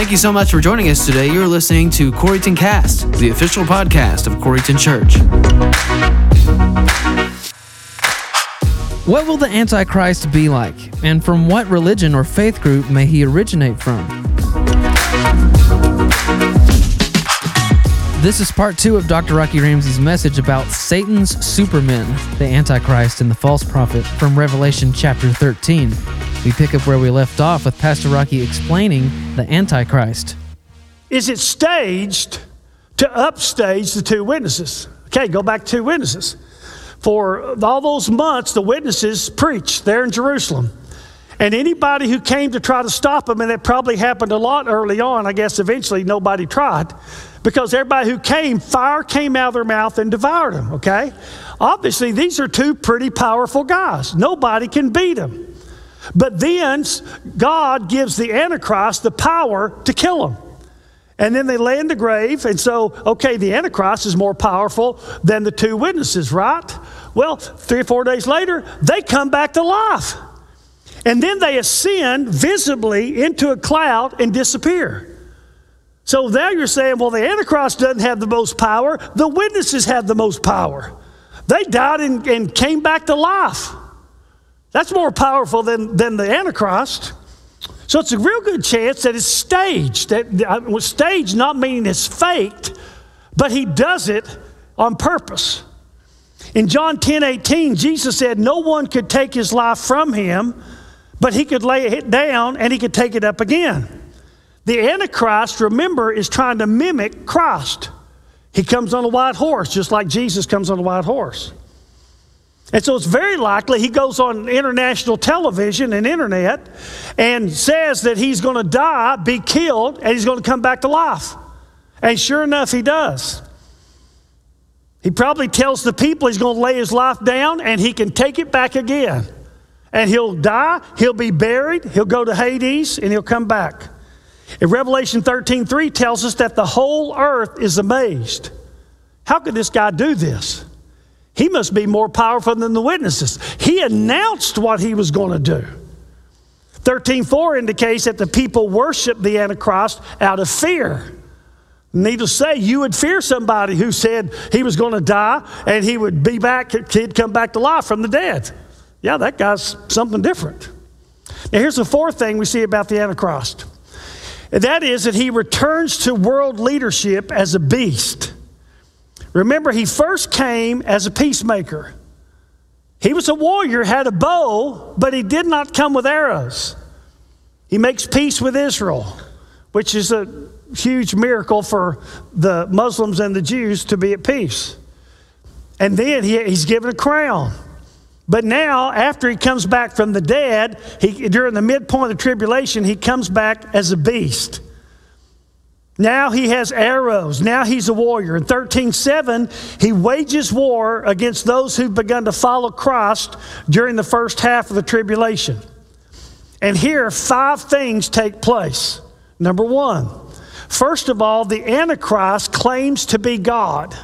Thank you so much for joining us today. You're listening to Corryton Cast, the official podcast of Corryton Church. What will the Antichrist be like? And from what religion or faith group may he originate from? This is part two of Dr. Rocky Ramsey's message about Satan's supermen, the Antichrist and the false prophet from Revelation chapter 13. We pick up where we left off with Pastor Rocky explaining the Antichrist. Is it staged to upstage the two witnesses? Okay, go back to two witnesses. For all those months, the witnesses preached there in Jerusalem. And anybody who came to try to stop them, and it probably happened a lot early on, I guess eventually nobody tried, because everybody who came, fire came out of their mouth and devoured them, okay? Obviously, these are two pretty powerful guys. Nobody can beat them. But then God gives the Antichrist the power to kill them. And then they lay in the grave. And so, okay, the Antichrist is more powerful than the two witnesses, right? Well, three or four days later, they come back to life. And then they ascend visibly into a cloud and disappear. So now you're saying, well, the Antichrist doesn't have the most power, the witnesses have the most power. They died and, and came back to life. That's more powerful than, than the Antichrist. So it's a real good chance that it's staged. That uh, staged not meaning it's faked, but he does it on purpose. In John 10 18, Jesus said, No one could take his life from him, but he could lay it down and he could take it up again. The Antichrist, remember, is trying to mimic Christ. He comes on a white horse, just like Jesus comes on a white horse. And so it's very likely he goes on international television and internet and says that he's going to die, be killed, and he's going to come back to life. And sure enough, he does. He probably tells the people he's going to lay his life down and he can take it back again. And he'll die, he'll be buried, he'll go to Hades, and he'll come back. And Revelation 13 3 tells us that the whole earth is amazed. How could this guy do this? He must be more powerful than the witnesses. He announced what he was going to do. 13:4 indicates that the people worship the Antichrist out of fear. Needless to say, you would fear somebody who said he was going to die and he would be back, he'd come back to life from the dead. Yeah, that guy's something different. Now, here's the fourth thing we see about the Antichrist. And that is that he returns to world leadership as a beast. Remember, he first came as a peacemaker. He was a warrior, had a bow, but he did not come with arrows. He makes peace with Israel, which is a huge miracle for the Muslims and the Jews to be at peace. And then he, he's given a crown. But now, after he comes back from the dead, he, during the midpoint of the tribulation, he comes back as a beast. Now he has arrows. Now he's a warrior. In 13:7, he wages war against those who've begun to follow Christ during the first half of the tribulation. And here, five things take place. Number one, first of all, the Antichrist claims to be God.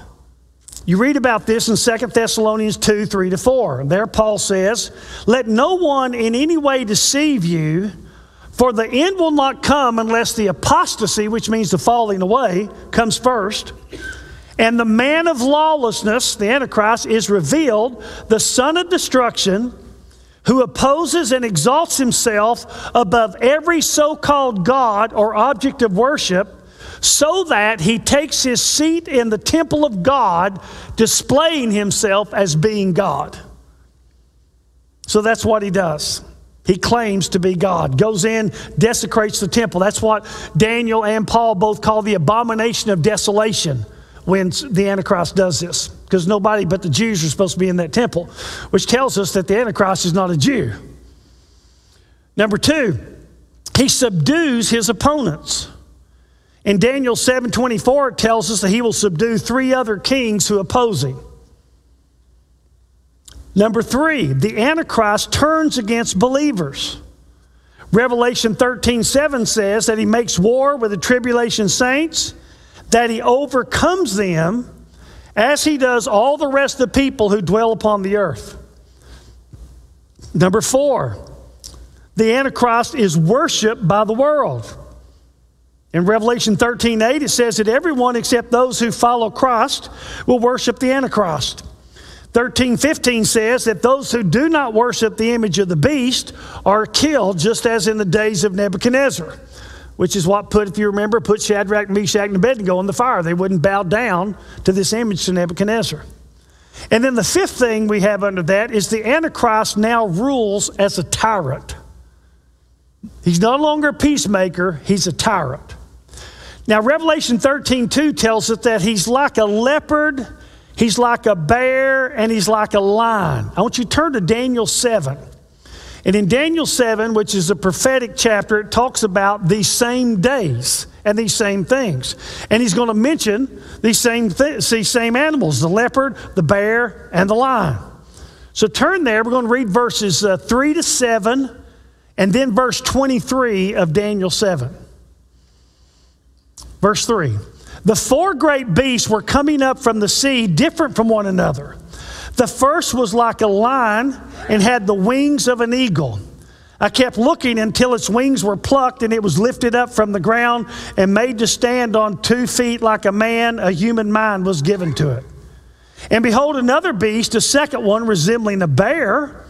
You read about this in 2 Thessalonians 2 3 to 4. There, Paul says, Let no one in any way deceive you, for the end will not come unless the apostasy, which means the falling away, comes first. And the man of lawlessness, the Antichrist, is revealed, the son of destruction, who opposes and exalts himself above every so called God or object of worship so that he takes his seat in the temple of God, displaying himself as being God. So that's what he does. He claims to be God, goes in, desecrates the temple. That's what Daniel and Paul both call the abomination of desolation when the Antichrist does this, because nobody but the Jews are supposed to be in that temple, which tells us that the Antichrist is not a Jew. Number two, he subdues his opponents. In Daniel 7:24 it tells us that he will subdue three other kings who oppose him. Number 3, the antichrist turns against believers. Revelation 13:7 says that he makes war with the tribulation saints, that he overcomes them as he does all the rest of the people who dwell upon the earth. Number 4, the antichrist is worshiped by the world. In Revelation 13 8, it says that everyone except those who follow Christ will worship the Antichrist. 13 15 says that those who do not worship the image of the beast are killed, just as in the days of Nebuchadnezzar, which is what put, if you remember, put Shadrach, Meshach, and Abednego in the fire. They wouldn't bow down to this image to Nebuchadnezzar. And then the fifth thing we have under that is the Antichrist now rules as a tyrant. He's no longer a peacemaker, he's a tyrant. Now, Revelation 13 2 tells us that he's like a leopard, he's like a bear, and he's like a lion. I want you to turn to Daniel 7. And in Daniel 7, which is a prophetic chapter, it talks about these same days and these same things. And he's going to mention these same, th- these same animals the leopard, the bear, and the lion. So turn there. We're going to read verses uh, 3 to 7 and then verse 23 of Daniel 7. Verse 3 The four great beasts were coming up from the sea, different from one another. The first was like a lion and had the wings of an eagle. I kept looking until its wings were plucked and it was lifted up from the ground and made to stand on two feet like a man. A human mind was given to it. And behold, another beast, a second one resembling a bear.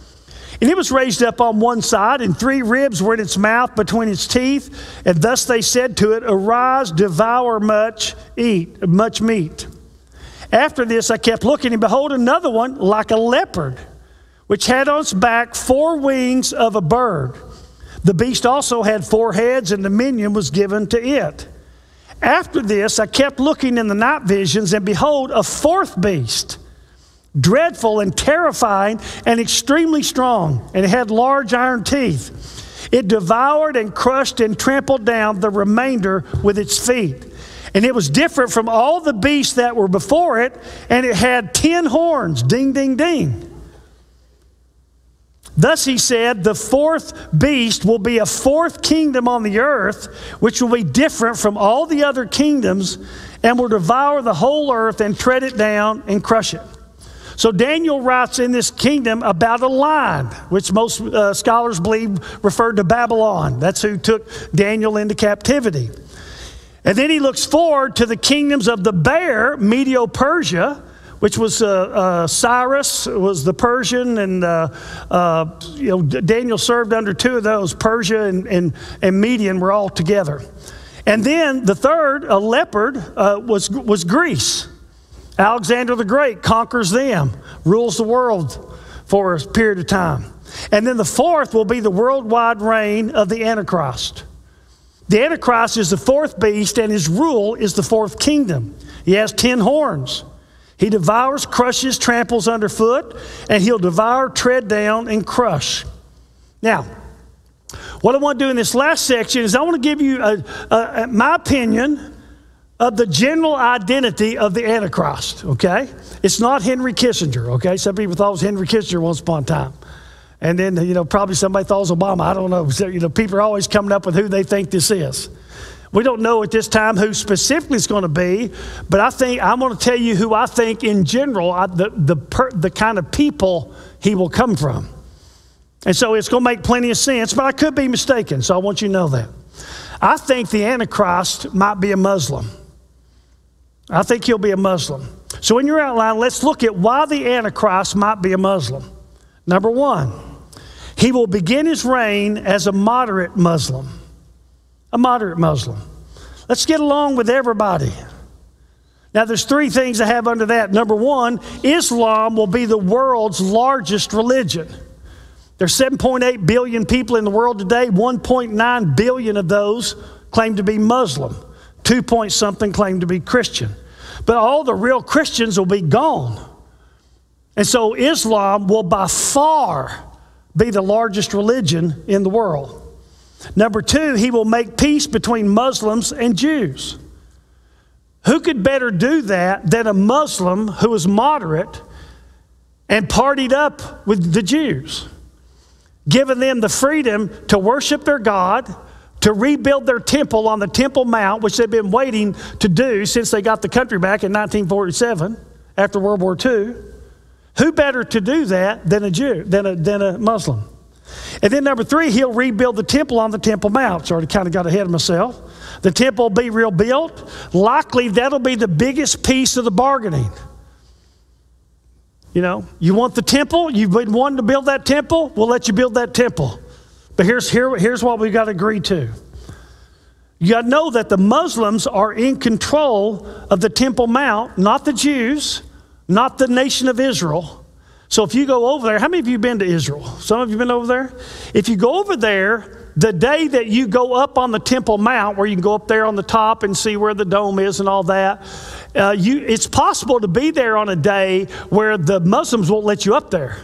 And it was raised up on one side, and three ribs were in its mouth between its teeth. And thus they said to it, Arise, devour much, eat much meat. After this, I kept looking, and behold, another one like a leopard, which had on its back four wings of a bird. The beast also had four heads, and dominion was given to it. After this, I kept looking in the night visions, and behold, a fourth beast, dreadful and terrifying and extremely strong, and it had large iron teeth. It devoured and crushed and trampled down the remainder with its feet. And it was different from all the beasts that were before it, and it had ten horns. Ding, ding, ding. Thus he said, The fourth beast will be a fourth kingdom on the earth, which will be different from all the other kingdoms, and will devour the whole earth and tread it down and crush it. So Daniel writes in this kingdom about a lion, which most uh, scholars believe referred to Babylon. That's who took Daniel into captivity. And then he looks forward to the kingdoms of the bear, Medio Persia, which was uh, uh, Cyrus was the Persian, and uh, uh, you know Daniel served under two of those. Persia and, and, and Median were all together. And then the third, a leopard, uh, was, was Greece. Alexander the Great conquers them, rules the world for a period of time. And then the fourth will be the worldwide reign of the Antichrist. The Antichrist is the fourth beast, and his rule is the fourth kingdom. He has ten horns. He devours, crushes, tramples underfoot, and he'll devour, tread down, and crush. Now, what I want to do in this last section is I want to give you a, a, a, my opinion of the general identity of the Antichrist, okay? It's not Henry Kissinger, okay? Some people thought it was Henry Kissinger once upon a time. And then, you know, probably somebody thought it was Obama. I don't know. So, you know, people are always coming up with who they think this is. We don't know at this time who specifically it's going to be, but I think I'm going to tell you who I think in general, I, the, the, per, the kind of people he will come from. And so it's going to make plenty of sense, but I could be mistaken, so I want you to know that. I think the Antichrist might be a Muslim. I think he'll be a Muslim. So in your outline, let's look at why the Antichrist might be a Muslim. Number one, he will begin his reign as a moderate Muslim. A moderate Muslim. Let's get along with everybody. Now, there's three things I have under that. Number one, Islam will be the world's largest religion. There's 7.8 billion people in the world today. 1.9 billion of those claim to be Muslim. 2 point something claim to be Christian. But all the real Christians will be gone. And so Islam will by far be the largest religion in the world. Number two, he will make peace between Muslims and Jews. Who could better do that than a Muslim who is moderate and partied up with the Jews, giving them the freedom to worship their God, to rebuild their temple on the Temple Mount, which they've been waiting to do since they got the country back in 1947 after World War II. Who better to do that than a Jew, than a, than a Muslim? And then number three, he'll rebuild the temple on the Temple Mount. Already kind of got ahead of myself. The temple will be rebuilt. Likely that'll be the biggest piece of the bargaining. You know, you want the temple, you've been wanting to build that temple, we'll let you build that temple. But here's, here, here's what we've got to agree to. You know that the Muslims are in control of the Temple Mount, not the Jews, not the nation of Israel. So if you go over there, how many of you been to Israel? Some of you been over there? If you go over there, the day that you go up on the Temple Mount, where you can go up there on the top and see where the dome is and all that, uh, you, it's possible to be there on a day where the Muslims won't let you up there.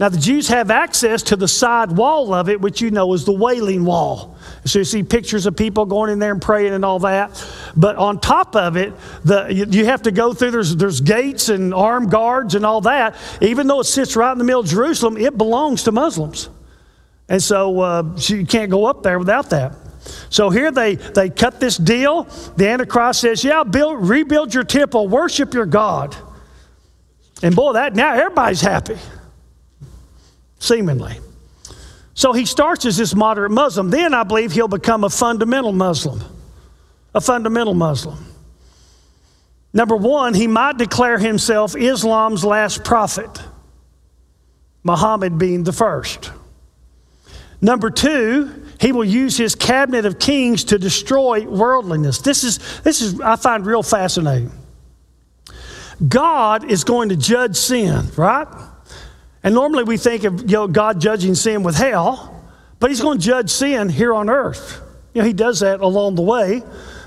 Now, the Jews have access to the side wall of it, which you know is the Wailing Wall. So you see pictures of people going in there and praying and all that. But on top of it, the, you, you have to go through, there's, there's gates and armed guards and all that. Even though it sits right in the middle of Jerusalem, it belongs to Muslims. And so uh, you can't go up there without that. So here they, they cut this deal. The Antichrist says, Yeah, build, rebuild your temple, worship your God. And boy, that now everybody's happy seemingly. So he starts as this moderate Muslim. Then I believe he'll become a fundamental Muslim. A fundamental Muslim. Number one, he might declare himself Islam's last prophet, Muhammad being the first. Number two, he will use his cabinet of kings to destroy worldliness. This is, this is I find real fascinating. God is going to judge sin, right? And normally we think of you know, God judging sin with hell, but He's going to judge sin here on earth. You know, He does that along the way,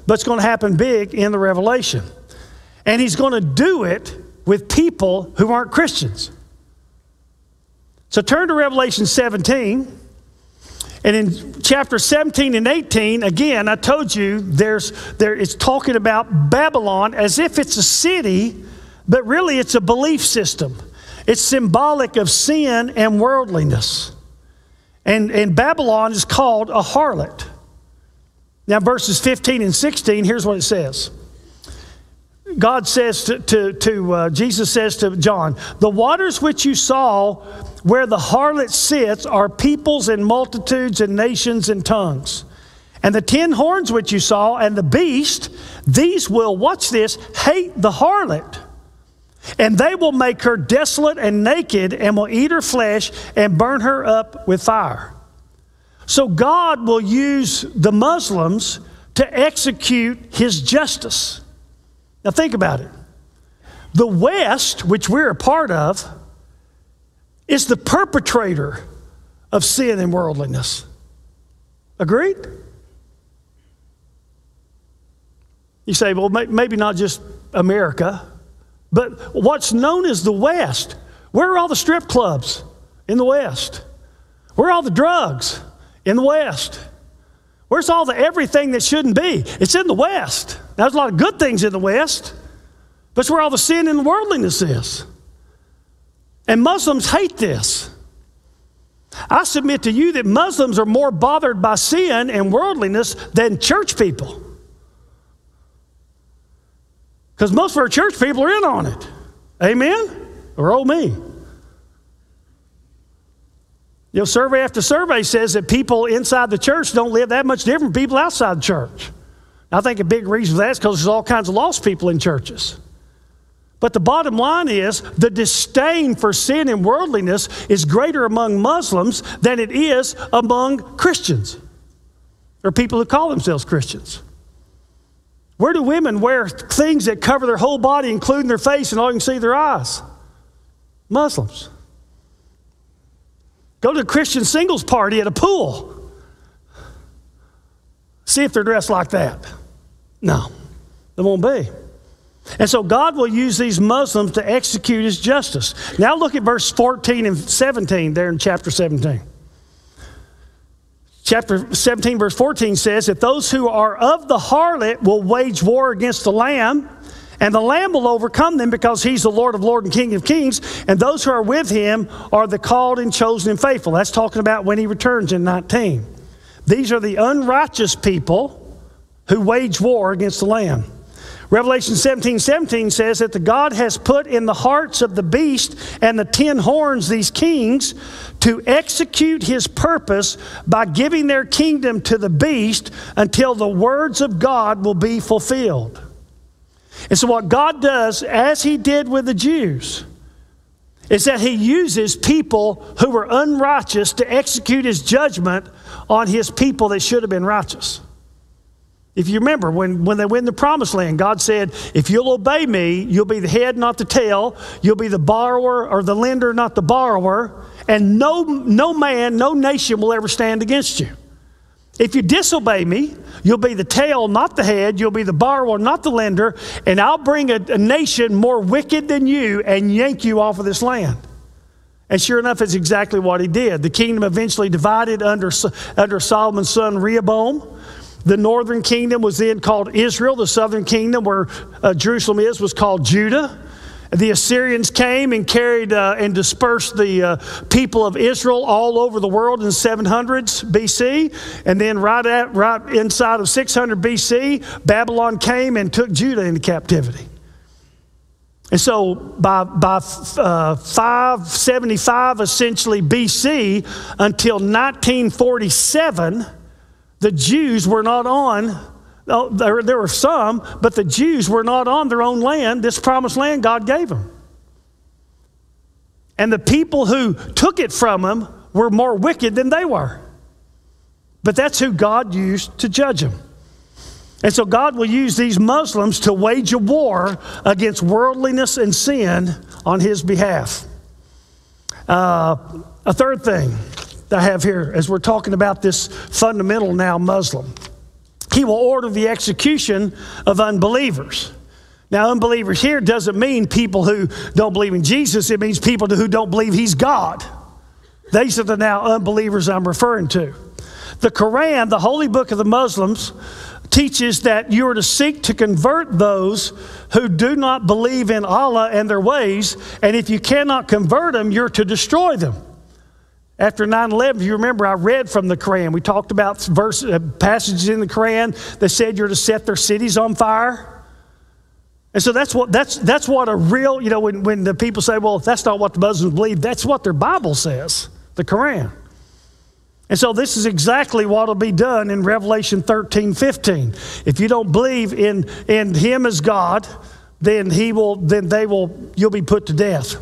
but it's going to happen big in the Revelation. And He's going to do it with people who aren't Christians. So turn to Revelation 17. And in chapter 17 and 18, again, I told you there's there it's talking about Babylon as if it's a city, but really it's a belief system. It's symbolic of sin and worldliness. And, and Babylon is called a harlot. Now, verses 15 and 16, here's what it says. God says to, to, to uh, Jesus says to John, The waters which you saw where the harlot sits are peoples and multitudes and nations and tongues. And the ten horns which you saw and the beast, these will, watch this, hate the harlot and they will make her desolate and naked, and will eat her flesh and burn her up with fire. So God will use the Muslims to execute his justice. Now, think about it. The West, which we're a part of, is the perpetrator of sin and worldliness. Agreed? You say, well, maybe not just America. But what's known as the West, where are all the strip clubs in the West? Where are all the drugs in the West? Where's all the everything that shouldn't be? It's in the West. Now, there's a lot of good things in the West, but it's where all the sin and worldliness is. And Muslims hate this. I submit to you that Muslims are more bothered by sin and worldliness than church people. Because most of our church people are in on it. Amen? Or oh me. You know, survey after survey says that people inside the church don't live that much different from people outside the church. I think a big reason for that is because there's all kinds of lost people in churches. But the bottom line is the disdain for sin and worldliness is greater among Muslims than it is among Christians or people who call themselves Christians. Where do women wear things that cover their whole body, including their face, and all you can see their eyes? Muslims. Go to a Christian singles party at a pool. See if they're dressed like that. No, they won't be. And so God will use these Muslims to execute his justice. Now look at verse 14 and 17 there in chapter 17 chapter 17, verse 14 says that those who are of the harlot will wage war against the Lamb, and the Lamb will overcome them because he's the Lord of Lords and King of Kings, and those who are with him are the called and chosen and faithful. That's talking about when he returns in 19. These are the unrighteous people who wage war against the Lamb. Revelation 17 17 says that the God has put in the hearts of the beast and the ten horns, these kings, to execute his purpose by giving their kingdom to the beast until the words of God will be fulfilled. And so, what God does, as he did with the Jews, is that he uses people who were unrighteous to execute his judgment on his people that should have been righteous. If you remember, when, when they went in the promised land, God said, If you'll obey me, you'll be the head, not the tail. You'll be the borrower or the lender, not the borrower. And no, no man, no nation will ever stand against you. If you disobey me, you'll be the tail, not the head. You'll be the borrower, not the lender. And I'll bring a, a nation more wicked than you and yank you off of this land. And sure enough, it's exactly what he did. The kingdom eventually divided under, under Solomon's son Rehoboam. The northern kingdom was then called Israel. The southern kingdom, where uh, Jerusalem is, was called Judah. The Assyrians came and carried uh, and dispersed the uh, people of Israel all over the world in 700s BC. And then, right, at, right inside of 600 BC, Babylon came and took Judah into captivity. And so by, by uh, 575, essentially BC, until 1947, the Jews were not on, there, there were some, but the Jews were not on their own land, this promised land God gave them. And the people who took it from them were more wicked than they were. But that's who God used to judge them. And so God will use these Muslims to wage a war against worldliness and sin on his behalf. Uh, a third thing I have here as we're talking about this fundamental now Muslim. He will order the execution of unbelievers. Now, unbelievers here doesn't mean people who don't believe in Jesus, it means people who don't believe he's God. These are the now unbelievers I'm referring to. The Quran, the holy book of the Muslims, teaches that you are to seek to convert those who do not believe in Allah and their ways, and if you cannot convert them, you're to destroy them. After 9 11, you remember, I read from the Quran. We talked about verse, uh, passages in the Quran that said you're to set their cities on fire. And so that's what, that's, that's what a real, you know, when, when the people say, well, that's not what the Muslims believe, that's what their Bible says, the Quran. And so this is exactly what will be done in Revelation 13, 15. If you don't believe in, in him as God, then he will, then they will, you'll be put to death.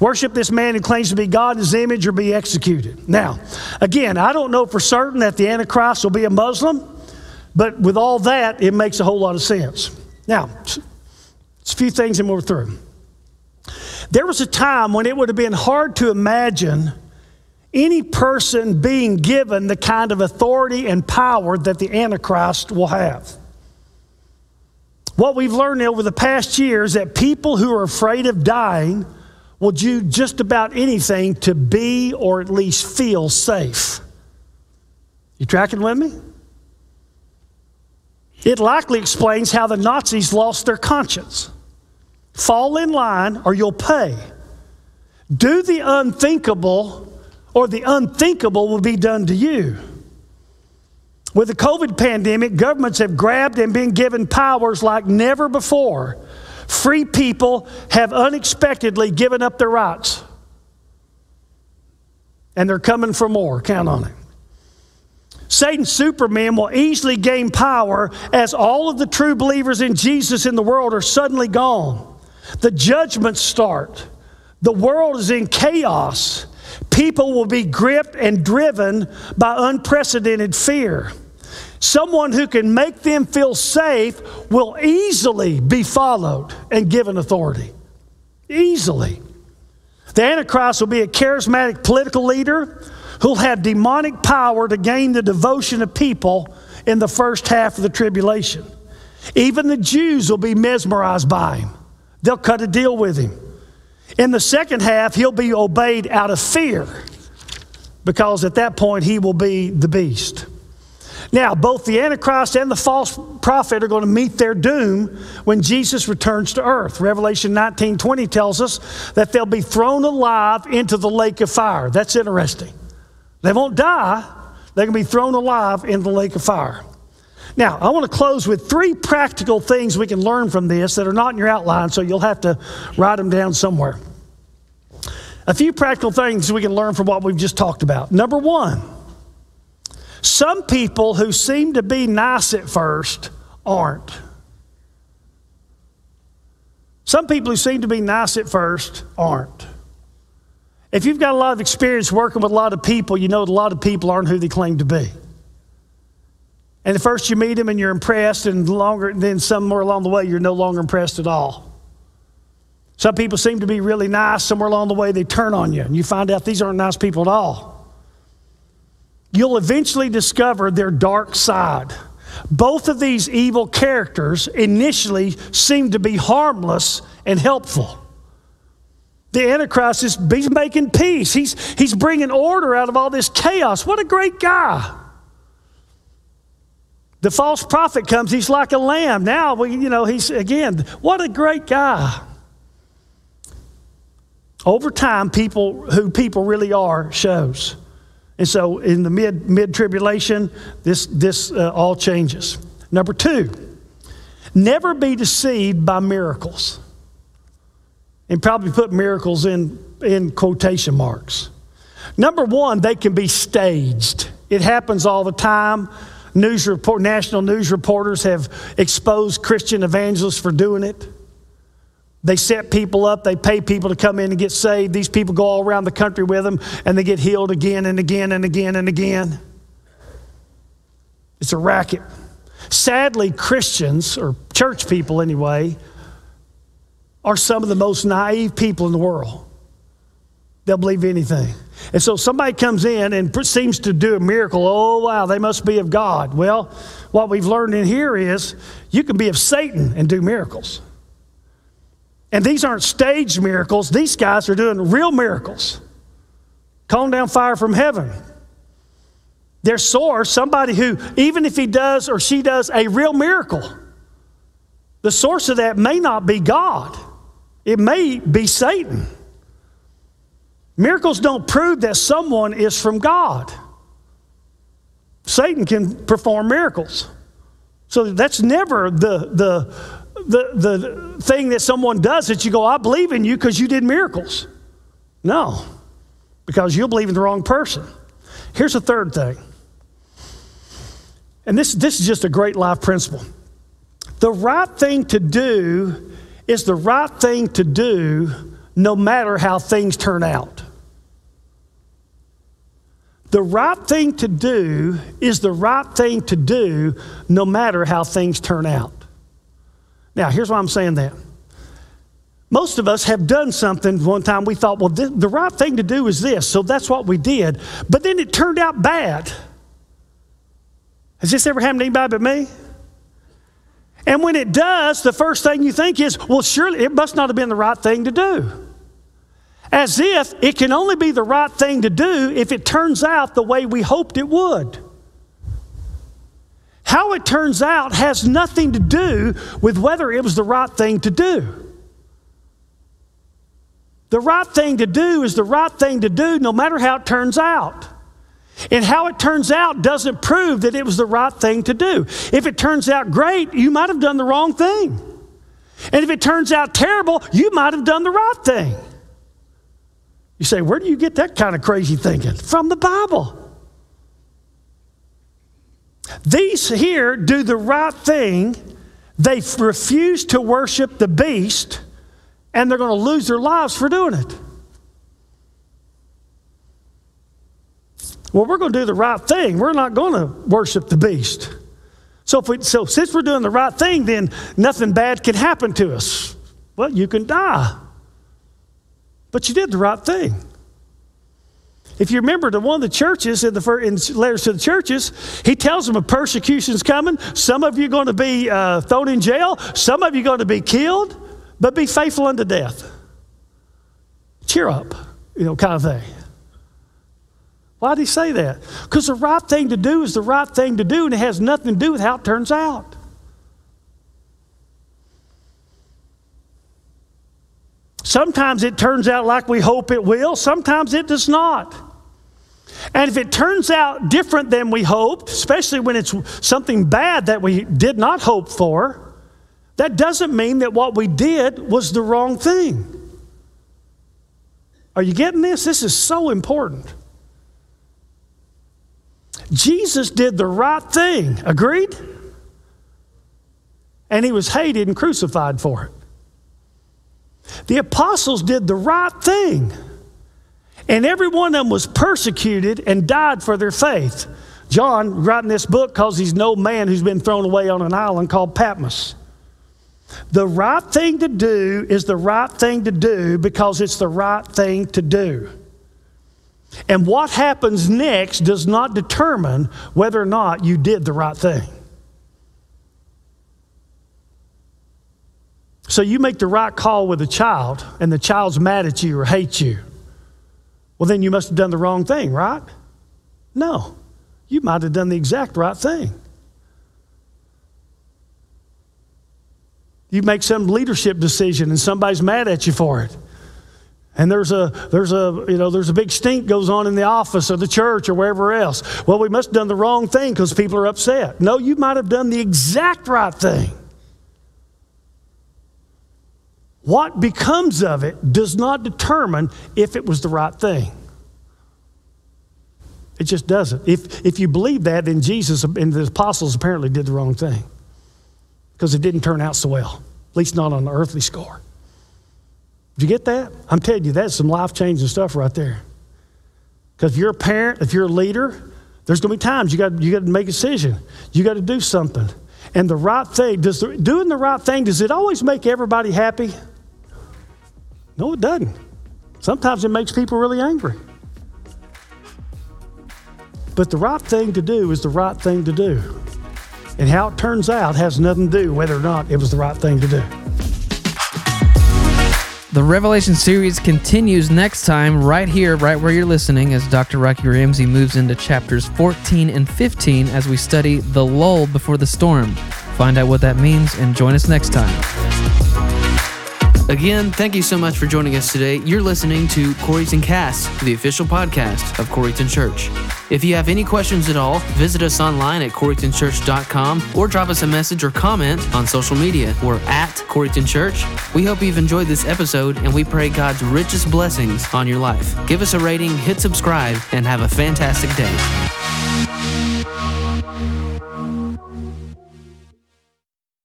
Worship this man who claims to be God in his image or be executed. Now, again, I don't know for certain that the Antichrist will be a Muslim, but with all that, it makes a whole lot of sense. Now, it's a few things and we're through. There was a time when it would have been hard to imagine any person being given the kind of authority and power that the Antichrist will have. What we've learned over the past years that people who are afraid of dying will do just about anything to be or at least feel safe. You tracking with me? It likely explains how the Nazis lost their conscience. Fall in line or you'll pay. Do the unthinkable or the unthinkable will be done to you. With the COVID pandemic, governments have grabbed and been given powers like never before Free people have unexpectedly given up their rights. And they're coming for more. Count on it. Satan's supermen will easily gain power as all of the true believers in Jesus in the world are suddenly gone. The judgments start. The world is in chaos. People will be gripped and driven by unprecedented fear. Someone who can make them feel safe will easily be followed and given authority. Easily. The Antichrist will be a charismatic political leader who'll have demonic power to gain the devotion of people in the first half of the tribulation. Even the Jews will be mesmerized by him, they'll cut a deal with him. In the second half, he'll be obeyed out of fear because at that point he will be the beast. Now, both the Antichrist and the false prophet are going to meet their doom when Jesus returns to earth. Revelation 19 20 tells us that they'll be thrown alive into the lake of fire. That's interesting. They won't die, they're going to be thrown alive into the lake of fire. Now, I want to close with three practical things we can learn from this that are not in your outline, so you'll have to write them down somewhere. A few practical things we can learn from what we've just talked about. Number one, some people who seem to be nice at first aren't. Some people who seem to be nice at first aren't. If you've got a lot of experience working with a lot of people, you know that a lot of people aren't who they claim to be. And at first you meet them and you're impressed, and longer then somewhere along the way you're no longer impressed at all. Some people seem to be really nice. Somewhere along the way they turn on you, and you find out these aren't nice people at all. You'll eventually discover their dark side. Both of these evil characters initially seem to be harmless and helpful. The Antichrist is he's making peace. He's, he's bringing order out of all this chaos. What a great guy. The false prophet comes, he's like a lamb. Now, we, you know, he's, again, what a great guy. Over time, people, who people really are, shows. And so in the mid, mid tribulation, this, this uh, all changes. Number two, never be deceived by miracles. And probably put miracles in, in quotation marks. Number one, they can be staged. It happens all the time. News report, national news reporters have exposed Christian evangelists for doing it. They set people up, they pay people to come in and get saved. These people go all around the country with them and they get healed again and again and again and again. It's a racket. Sadly, Christians, or church people anyway, are some of the most naive people in the world. They'll believe anything. And so somebody comes in and seems to do a miracle. Oh, wow, they must be of God. Well, what we've learned in here is you can be of Satan and do miracles. And these aren't staged miracles, these guys are doing real miracles. Calling down fire from heaven. Their source, somebody who, even if he does or she does a real miracle, the source of that may not be God, it may be Satan. Miracles don't prove that someone is from God. Satan can perform miracles. So that's never the, the, the, the thing that someone does that you go, I believe in you because you did miracles. No, because you'll believe in the wrong person. Here's the third thing. And this, this is just a great life principle. The right thing to do is the right thing to do no matter how things turn out. The right thing to do is the right thing to do no matter how things turn out. Now, here's why I'm saying that. Most of us have done something one time we thought, well, th- the right thing to do is this, so that's what we did. But then it turned out bad. Has this ever happened to anybody but me? And when it does, the first thing you think is, well, surely it must not have been the right thing to do. As if it can only be the right thing to do if it turns out the way we hoped it would. How it turns out has nothing to do with whether it was the right thing to do. The right thing to do is the right thing to do no matter how it turns out. And how it turns out doesn't prove that it was the right thing to do. If it turns out great, you might have done the wrong thing. And if it turns out terrible, you might have done the right thing. You say, where do you get that kind of crazy thinking? From the Bible. These here do the right thing. They refuse to worship the beast, and they're going to lose their lives for doing it. Well, we're going to do the right thing. We're not going to worship the beast. So, if we, so since we're doing the right thing, then nothing bad can happen to us. Well, you can die. But you did the right thing. If you remember to one of the churches in the first, in letters to the churches, he tells them a persecution's coming. Some of you are going to be uh, thrown in jail. Some of you are going to be killed, but be faithful unto death. Cheer up, you know, kind of thing. Why did he say that? Because the right thing to do is the right thing to do, and it has nothing to do with how it turns out. Sometimes it turns out like we hope it will, sometimes it does not. And if it turns out different than we hoped, especially when it's something bad that we did not hope for, that doesn't mean that what we did was the wrong thing. Are you getting this? This is so important. Jesus did the right thing, agreed? And he was hated and crucified for it. The apostles did the right thing. And every one of them was persecuted and died for their faith. John, writing this book, calls he's no man who's been thrown away on an island called Patmos. The right thing to do is the right thing to do because it's the right thing to do. And what happens next does not determine whether or not you did the right thing. So you make the right call with a child, and the child's mad at you or hates you. Well, then you must have done the wrong thing, right? No. You might have done the exact right thing. You make some leadership decision and somebody's mad at you for it. And there's a there's a you know there's a big stink goes on in the office or the church or wherever else. Well, we must have done the wrong thing because people are upset. No, you might have done the exact right thing. What becomes of it does not determine if it was the right thing. It just doesn't. If, if you believe that, then Jesus and the apostles apparently did the wrong thing because it didn't turn out so well, at least not on the earthly score. Did you get that? I'm telling you, that's some life changing stuff right there. Because if you're a parent, if you're a leader, there's going to be times you got you got to make a decision. You got to do something. And the right thing, does the, doing the right thing, does it always make everybody happy? No, it doesn't. Sometimes it makes people really angry. But the right thing to do is the right thing to do. And how it turns out has nothing to do whether or not it was the right thing to do. The Revelation series continues next time, right here, right where you're listening, as Dr. Rocky Ramsey moves into chapters 14 and 15 as we study the lull before the storm. Find out what that means and join us next time. Again, thank you so much for joining us today. You're listening to Corryton Cast, the official podcast of Corryton Church. If you have any questions at all, visit us online at corrytonchurch.com or drop us a message or comment on social media. We're at Corryton Church. We hope you've enjoyed this episode and we pray God's richest blessings on your life. Give us a rating, hit subscribe, and have a fantastic day.